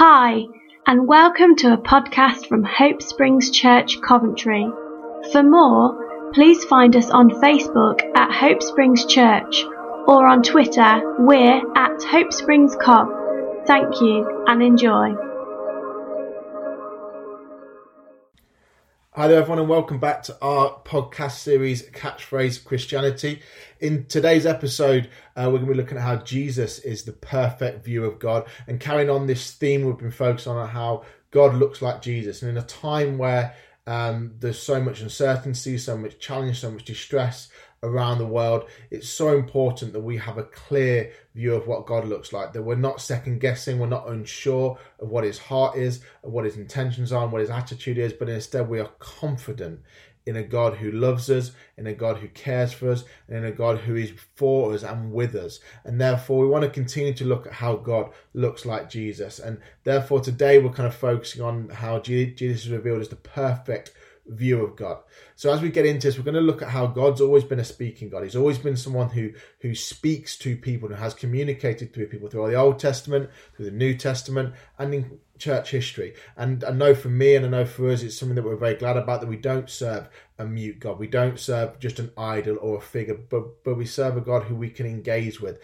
Hi, and welcome to a podcast from Hope Springs Church, Coventry. For more, please find us on Facebook at Hope Springs Church or on Twitter, we're at Hope Springs Cov. Thank you and enjoy. Hi there, everyone, and welcome back to our podcast series, Catchphrase Christianity. In today's episode, uh, we're going to be looking at how Jesus is the perfect view of God and carrying on this theme we've been focused on how God looks like Jesus. And in a time where um, there's so much uncertainty, so much challenge, so much distress, around the world. It's so important that we have a clear view of what God looks like, that we're not second guessing, we're not unsure of what his heart is, of what his intentions are, and what his attitude is, but instead we are confident in a God who loves us, in a God who cares for us, and in a God who is for us and with us. And therefore, we want to continue to look at how God looks like Jesus. And therefore, today we're kind of focusing on how Jesus is revealed as the perfect view of God. So as we get into this, we're going to look at how God's always been a speaking God. He's always been someone who who speaks to people and has communicated to people through the Old Testament, through the New Testament, and in church history. And I know for me and I know for us, it's something that we're very glad about that we don't serve a mute God. We don't serve just an idol or a figure, but but we serve a God who we can engage with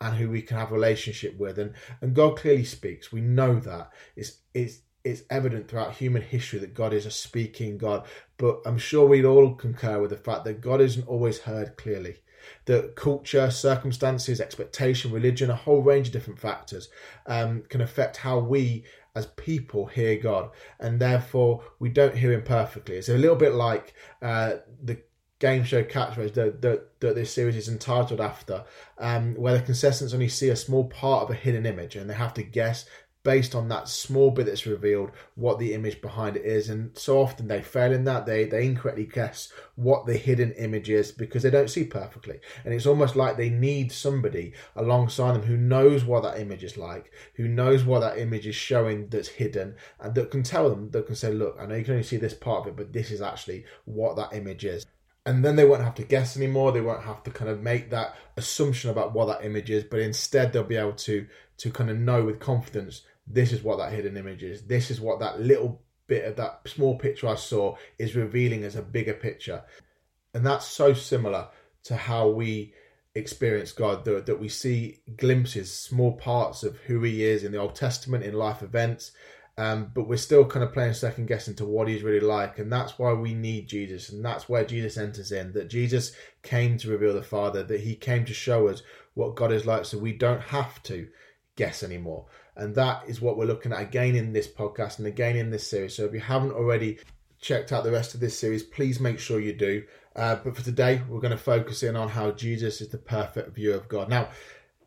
and who we can have a relationship with. And and God clearly speaks. We know that. It's it's it's evident throughout human history that God is a speaking God, but I'm sure we'd all concur with the fact that God isn't always heard clearly. That culture, circumstances, expectation, religion, a whole range of different factors um, can affect how we as people hear God, and therefore we don't hear Him perfectly. It's a little bit like uh, the game show catchphrase that, that, that this series is entitled after, um, where the contestants only see a small part of a hidden image and they have to guess based on that small bit that's revealed what the image behind it is. And so often they fail in that. They they incorrectly guess what the hidden image is because they don't see perfectly. And it's almost like they need somebody alongside them who knows what that image is like who knows what that image is showing that's hidden and that can tell them that can say look i know you can only see this part of it but this is actually what that image is. And then they won't have to guess anymore. They won't have to kind of make that assumption about what that image is but instead they'll be able to to kind of know with confidence this is what that hidden image is. This is what that little bit of that small picture I saw is revealing as a bigger picture. And that's so similar to how we experience God, that, that we see glimpses, small parts of who He is in the Old Testament, in life events, um, but we're still kind of playing second guessing to what He's really like. And that's why we need Jesus. And that's where Jesus enters in, that Jesus came to reveal the Father, that He came to show us what God is like so we don't have to guess anymore. And that is what we're looking at again in this podcast and again in this series. So if you haven't already checked out the rest of this series, please make sure you do. Uh, but for today, we're going to focus in on how Jesus is the perfect view of God. Now,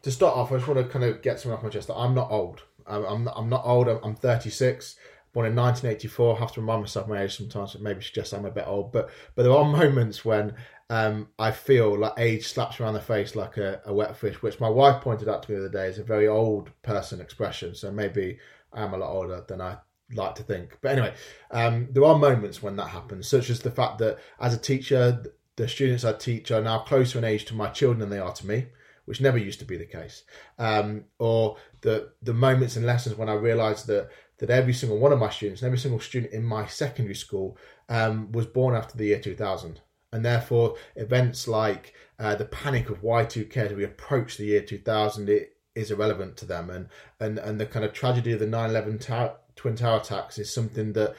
to start off, I just want to kind of get something off my chest that I'm not old. I'm, I'm, not, I'm not old. I'm 36 born in 1984. I have to remind myself my age sometimes, so maybe suggest I'm a bit old. But but there are moments when um, I feel like age slaps around the face like a, a, wet fish, which my wife pointed out to me the other day is a very old person expression. So maybe I am a lot older than I like to think. But anyway, um, there are moments when that happens, such as the fact that as a teacher, the students I teach are now closer in age to my children than they are to me, which never used to be the case. Um, or the the moments and lessons when I realised that that every single one of my students, every single student in my secondary school, um, was born after the year 2000 and therefore events like uh, the panic of Y2K as we approach the year 2000 it is irrelevant to them. And and and the kind of tragedy of the 9/11 tower, twin tower attacks is something that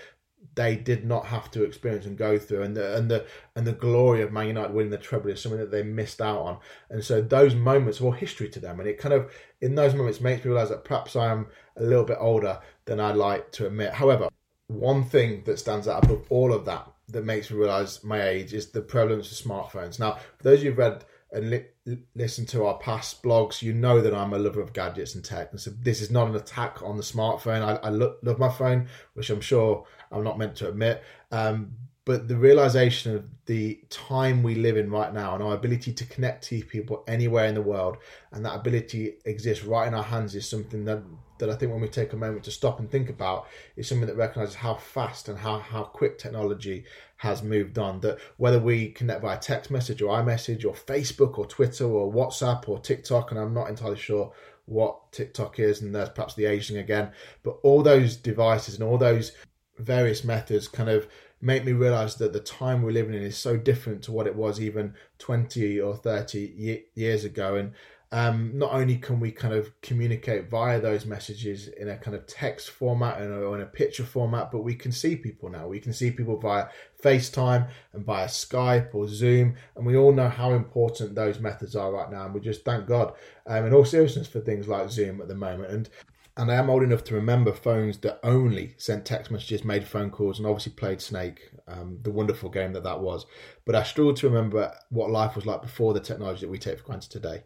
they did not have to experience and go through. And the and the and the glory of Man United winning the treble is something that they missed out on. And so those moments are all history to them. And it kind of in those moments makes me realize that perhaps I am a little bit older than I'd like to admit however one thing that stands out above all of that that makes me realize my age is the prevalence of smartphones. Now, for those who've read and li- listened to our past blogs, you know that I'm a lover of gadgets and tech. And so this is not an attack on the smartphone. I, I lo- love my phone, which I'm sure I'm not meant to admit. Um, but the realization of the time we live in right now and our ability to connect to people anywhere in the world and that ability exists right in our hands is something that that I think when we take a moment to stop and think about is something that recognizes how fast and how, how quick technology has moved on. That whether we connect via text message or iMessage or Facebook or Twitter or WhatsApp or TikTok, and I'm not entirely sure what TikTok is, and there's perhaps the aging again. But all those devices and all those various methods kind of make me realize that the time we're living in is so different to what it was even 20 or 30 years ago. And um, not only can we kind of communicate via those messages in a kind of text format and or in a picture format, but we can see people now. We can see people via FaceTime and via Skype or Zoom, and we all know how important those methods are right now. And we just thank God, um, in all seriousness, for things like Zoom at the moment. And and I am old enough to remember phones that only sent text messages, made phone calls, and obviously played Snake, um, the wonderful game that that was. But I struggle to remember what life was like before the technology that we take for granted today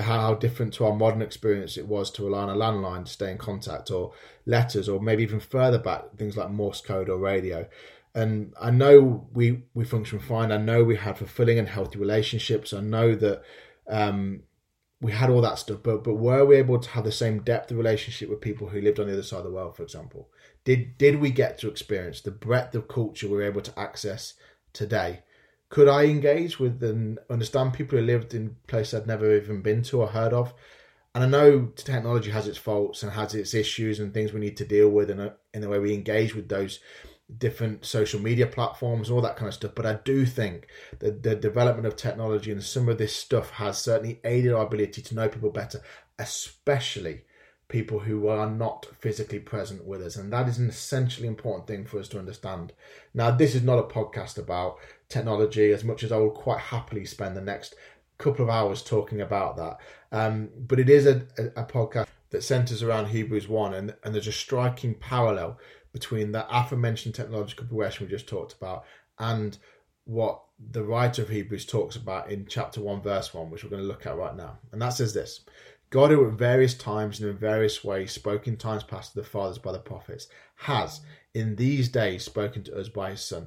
how different to our modern experience it was to rely on a landline to stay in contact or letters or maybe even further back things like Morse code or radio. And I know we we function fine. I know we had fulfilling and healthy relationships. I know that um, we had all that stuff, but but were we able to have the same depth of relationship with people who lived on the other side of the world, for example? Did did we get to experience the breadth of culture we were able to access today? Could I engage with and understand people who lived in places I'd never even been to or heard of? And I know technology has its faults and has its issues and things we need to deal with in, in the way we engage with those different social media platforms, all that kind of stuff. But I do think that the development of technology and some of this stuff has certainly aided our ability to know people better, especially people who are not physically present with us. And that is an essentially important thing for us to understand. Now, this is not a podcast about technology as much as I will quite happily spend the next couple of hours talking about that. Um, but it is a, a, a, podcast that centers around Hebrews 1, and, and there's a striking parallel between the aforementioned technological progression we just talked about and what the writer of Hebrews talks about in chapter 1, verse 1, which we're going to look at right now. And that says this God, who at various times and in various ways spoke in times past to the fathers by the prophets, has in these days spoken to us by his Son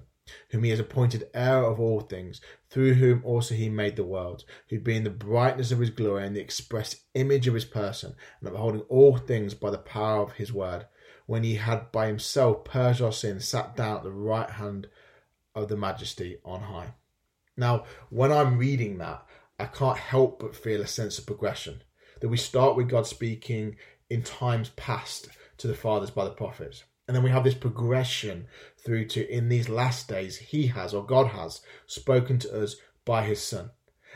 whom he has appointed heir of all things, through whom also he made the world, who being the brightness of his glory and the express image of his person, and upholding all things by the power of his word, when he had by himself purged our sins, sat down at the right hand of the majesty on high. Now, when I'm reading that, I can't help but feel a sense of progression. That we start with God speaking in times past to the fathers by the prophets and then we have this progression through to in these last days, he has, or God has, spoken to us by his son.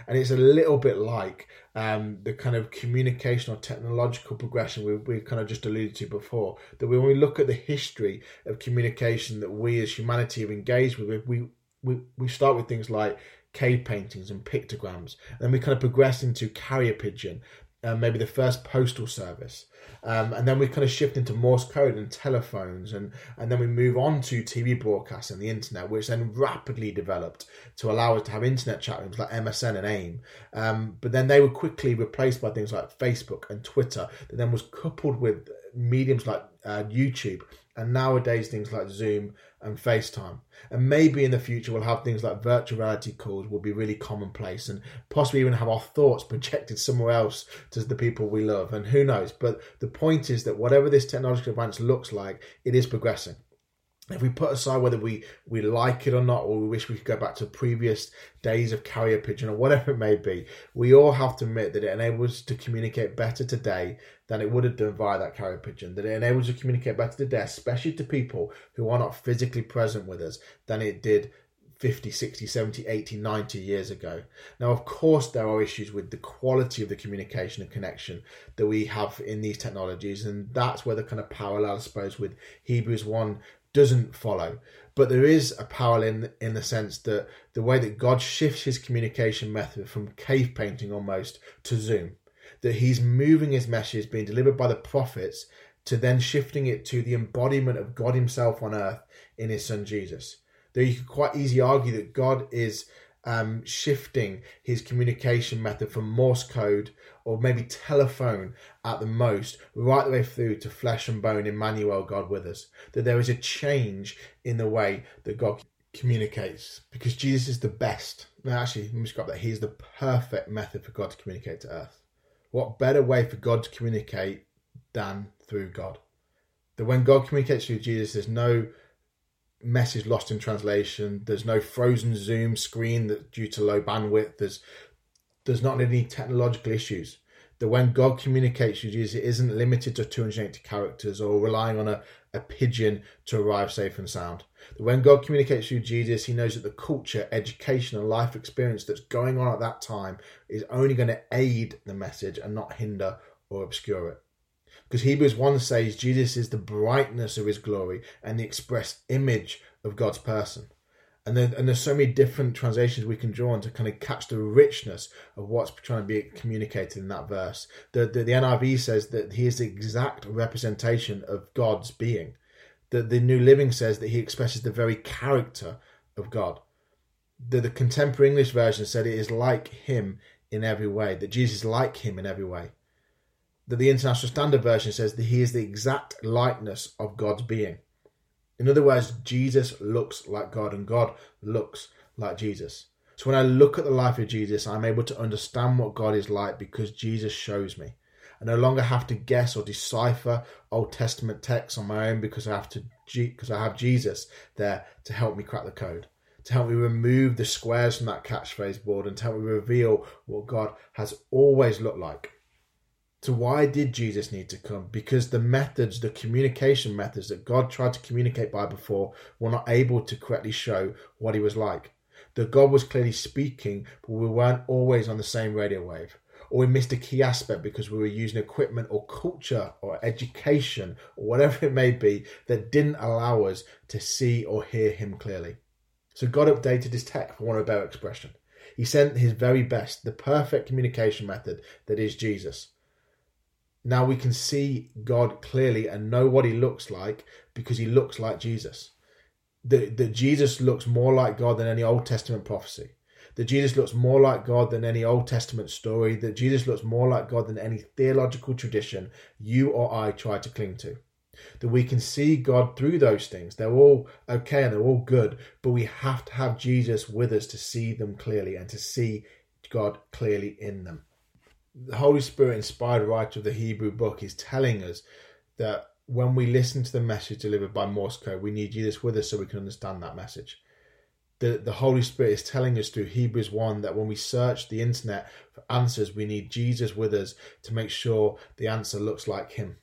And it's a little bit like um, the kind of communication or technological progression we, we kind of just alluded to before. That when we look at the history of communication that we as humanity have engaged with, we, we, we start with things like cave paintings and pictograms. And then we kind of progress into carrier pigeon, uh, maybe the first postal service. Um, and then we kind of shift into Morse code and telephones, and, and then we move on to TV broadcasts and the internet, which then rapidly developed to allow us to have internet chat rooms like MSN and AIM. Um, but then they were quickly replaced by things like Facebook and Twitter, that then was coupled with mediums like uh, YouTube, and nowadays things like Zoom and FaceTime. And maybe in the future we'll have things like virtual reality calls will be really commonplace and possibly even have our thoughts projected somewhere else to the people we love. And who knows? But the point is that whatever this technological advance looks like, it is progressing if we put aside whether we, we like it or not, or we wish we could go back to previous days of carrier pigeon or whatever it may be, we all have to admit that it enables us to communicate better today than it would have done via that carrier pigeon. That it enables us to communicate better today, especially to people who are not physically present with us, than it did 50, 60, 70, 80, 90 years ago. Now, of course, there are issues with the quality of the communication and connection that we have in these technologies, and that's where the kind of parallel, I suppose, with Hebrews 1 doesn't follow. But there is a parallel in, in the sense that the way that God shifts his communication method from cave painting almost to Zoom, that he's moving his message being delivered by the prophets to then shifting it to the embodiment of God himself on earth in his son Jesus. Though you could quite easily argue that God is um, shifting his communication method from Morse code or maybe telephone at the most, right the way through to flesh and bone, Emmanuel, God with us. That there is a change in the way that God communicates because Jesus is the best. No, actually, let me describe that. He is the perfect method for God to communicate to earth. What better way for God to communicate than through God? That when God communicates through Jesus, there's no message lost in translation. There's no frozen Zoom screen that due to low bandwidth. There's there's not any technological issues. That when God communicates with Jesus, it isn't limited to 280 characters or relying on a, a pigeon to arrive safe and sound. That when God communicates through Jesus, he knows that the culture, education, and life experience that's going on at that time is only going to aid the message and not hinder or obscure it. Because Hebrews 1 says Jesus is the brightness of his glory and the express image of God's person. And, then, and there's so many different translations we can draw on to kind of catch the richness of what's trying to be communicated in that verse. The, the, the NIV says that he is the exact representation of God's being. The, the New Living says that he expresses the very character of God. The, the contemporary English version said it is like him in every way, that Jesus is like him in every way that the International Standard Version says that he is the exact likeness of God's being. In other words, Jesus looks like God and God looks like Jesus. So when I look at the life of Jesus, I'm able to understand what God is like because Jesus shows me. I no longer have to guess or decipher Old Testament texts on my own because I have to because I have Jesus there to help me crack the code, to help me remove the squares from that catchphrase board and to help me reveal what God has always looked like. So why did Jesus need to come? Because the methods, the communication methods that God tried to communicate by before were not able to correctly show what he was like. That God was clearly speaking, but we weren't always on the same radio wave. Or we missed a key aspect because we were using equipment or culture or education or whatever it may be that didn't allow us to see or hear him clearly. So God updated his tech, for want of a better expression. He sent his very best, the perfect communication method that is Jesus. Now we can see God clearly and know what he looks like because he looks like Jesus. That, that Jesus looks more like God than any Old Testament prophecy. That Jesus looks more like God than any Old Testament story. That Jesus looks more like God than any theological tradition you or I try to cling to. That we can see God through those things. They're all okay and they're all good, but we have to have Jesus with us to see them clearly and to see God clearly in them the Holy Spirit inspired writer of the Hebrew book is telling us that when we listen to the message delivered by Morse code, we need Jesus with us so we can understand that message. The, the Holy Spirit is telling us through Hebrews 1 that when we search the internet for answers, we need Jesus with us to make sure the answer looks like Him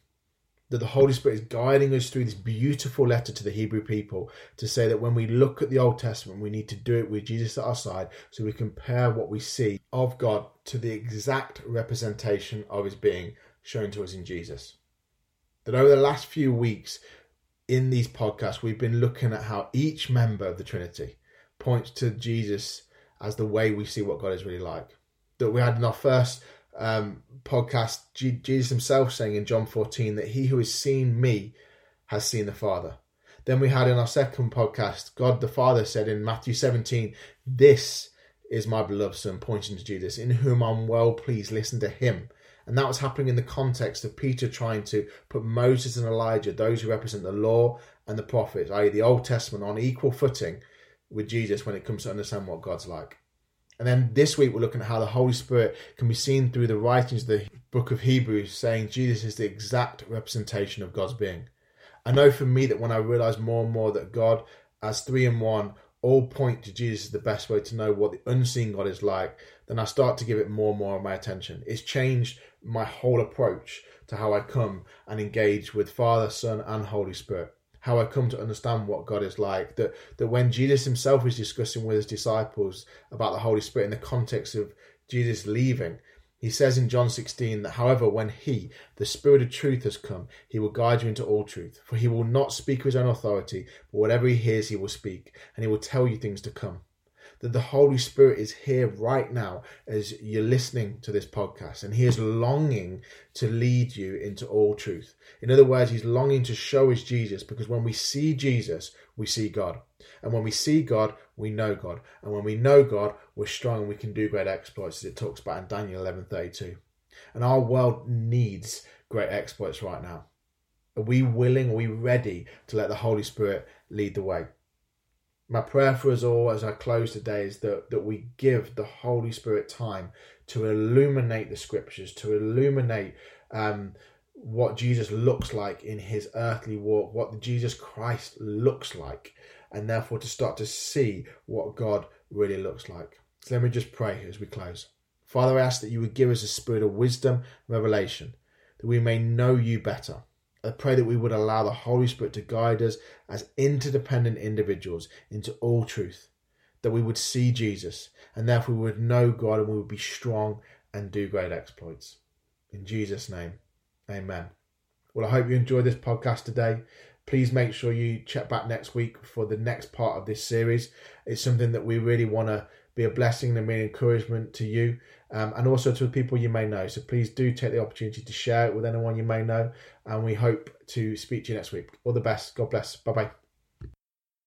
that the Holy Spirit is guiding us through this beautiful letter to the Hebrew people to say that when we look at the Old Testament, we need to do it with Jesus at our side so we compare what we see of God to the exact representation of his being shown to us in Jesus. That over the last few weeks in these podcasts, we've been looking at how each member of the Trinity points to Jesus as the way we see what God is really like. That we had in our first um, podcast, Jesus himself saying in John 14 that he who has seen me has seen the Father. Then we had in our second podcast, God the Father said in Matthew 17, This is my beloved Son, pointing to Jesus, in whom I'm well pleased. Listen to him. And that was happening in the context of Peter trying to put Moses and Elijah, those who represent the law and the prophets, i.e., the Old Testament, on equal footing with Jesus when it comes to understand what God's like. And then this week we're looking at how the Holy Spirit can be seen through the writings of the book of Hebrews, saying Jesus is the exact representation of God's being. I know for me that when I realize more and more that God, as three in one, all point to Jesus is the best way to know what the unseen God is like, then I start to give it more and more of my attention. It's changed my whole approach to how I come and engage with Father, Son, and Holy Spirit how I come to understand what God is like. That that when Jesus himself is discussing with his disciples about the Holy Spirit in the context of Jesus leaving, he says in John 16 that, however, when he, the Spirit of truth, has come, he will guide you into all truth. For he will not speak of his own authority, but whatever he hears, he will speak, and he will tell you things to come that the Holy Spirit is here right now as you're listening to this podcast, and He is longing to lead you into all truth. In other words, He's longing to show us Jesus because when we see Jesus, we see God. And when we see God, we know God. And when we know God, we're strong and we can do great exploits, as it talks about in Daniel 11:32. And our world needs great exploits right now. Are we willing, are we ready to let the Holy Spirit lead the way? My prayer for us all as I close today is that, that we give the Holy Spirit time to illuminate the scriptures, to illuminate um, what Jesus looks like in his earthly walk, what Jesus Christ looks like, and therefore to start to see what God really looks like. So let me just pray as we close. Father, I ask that you would give us a spirit of wisdom revelation, that we may know you better. I pray that we would allow the Holy Spirit to guide us as interdependent individuals into all truth, that we would see Jesus, and therefore we would know God and we would be strong and do great exploits. In Jesus' name, amen. Well, I hope you enjoyed this podcast today. Please make sure you check back next week for the next part of this series. It's something that we really want to be a blessing and be an encouragement to you um, and also to people you may know. So please do take the opportunity to share it with anyone you may know. And we hope to speak to you next week. All the best. God bless. Bye bye.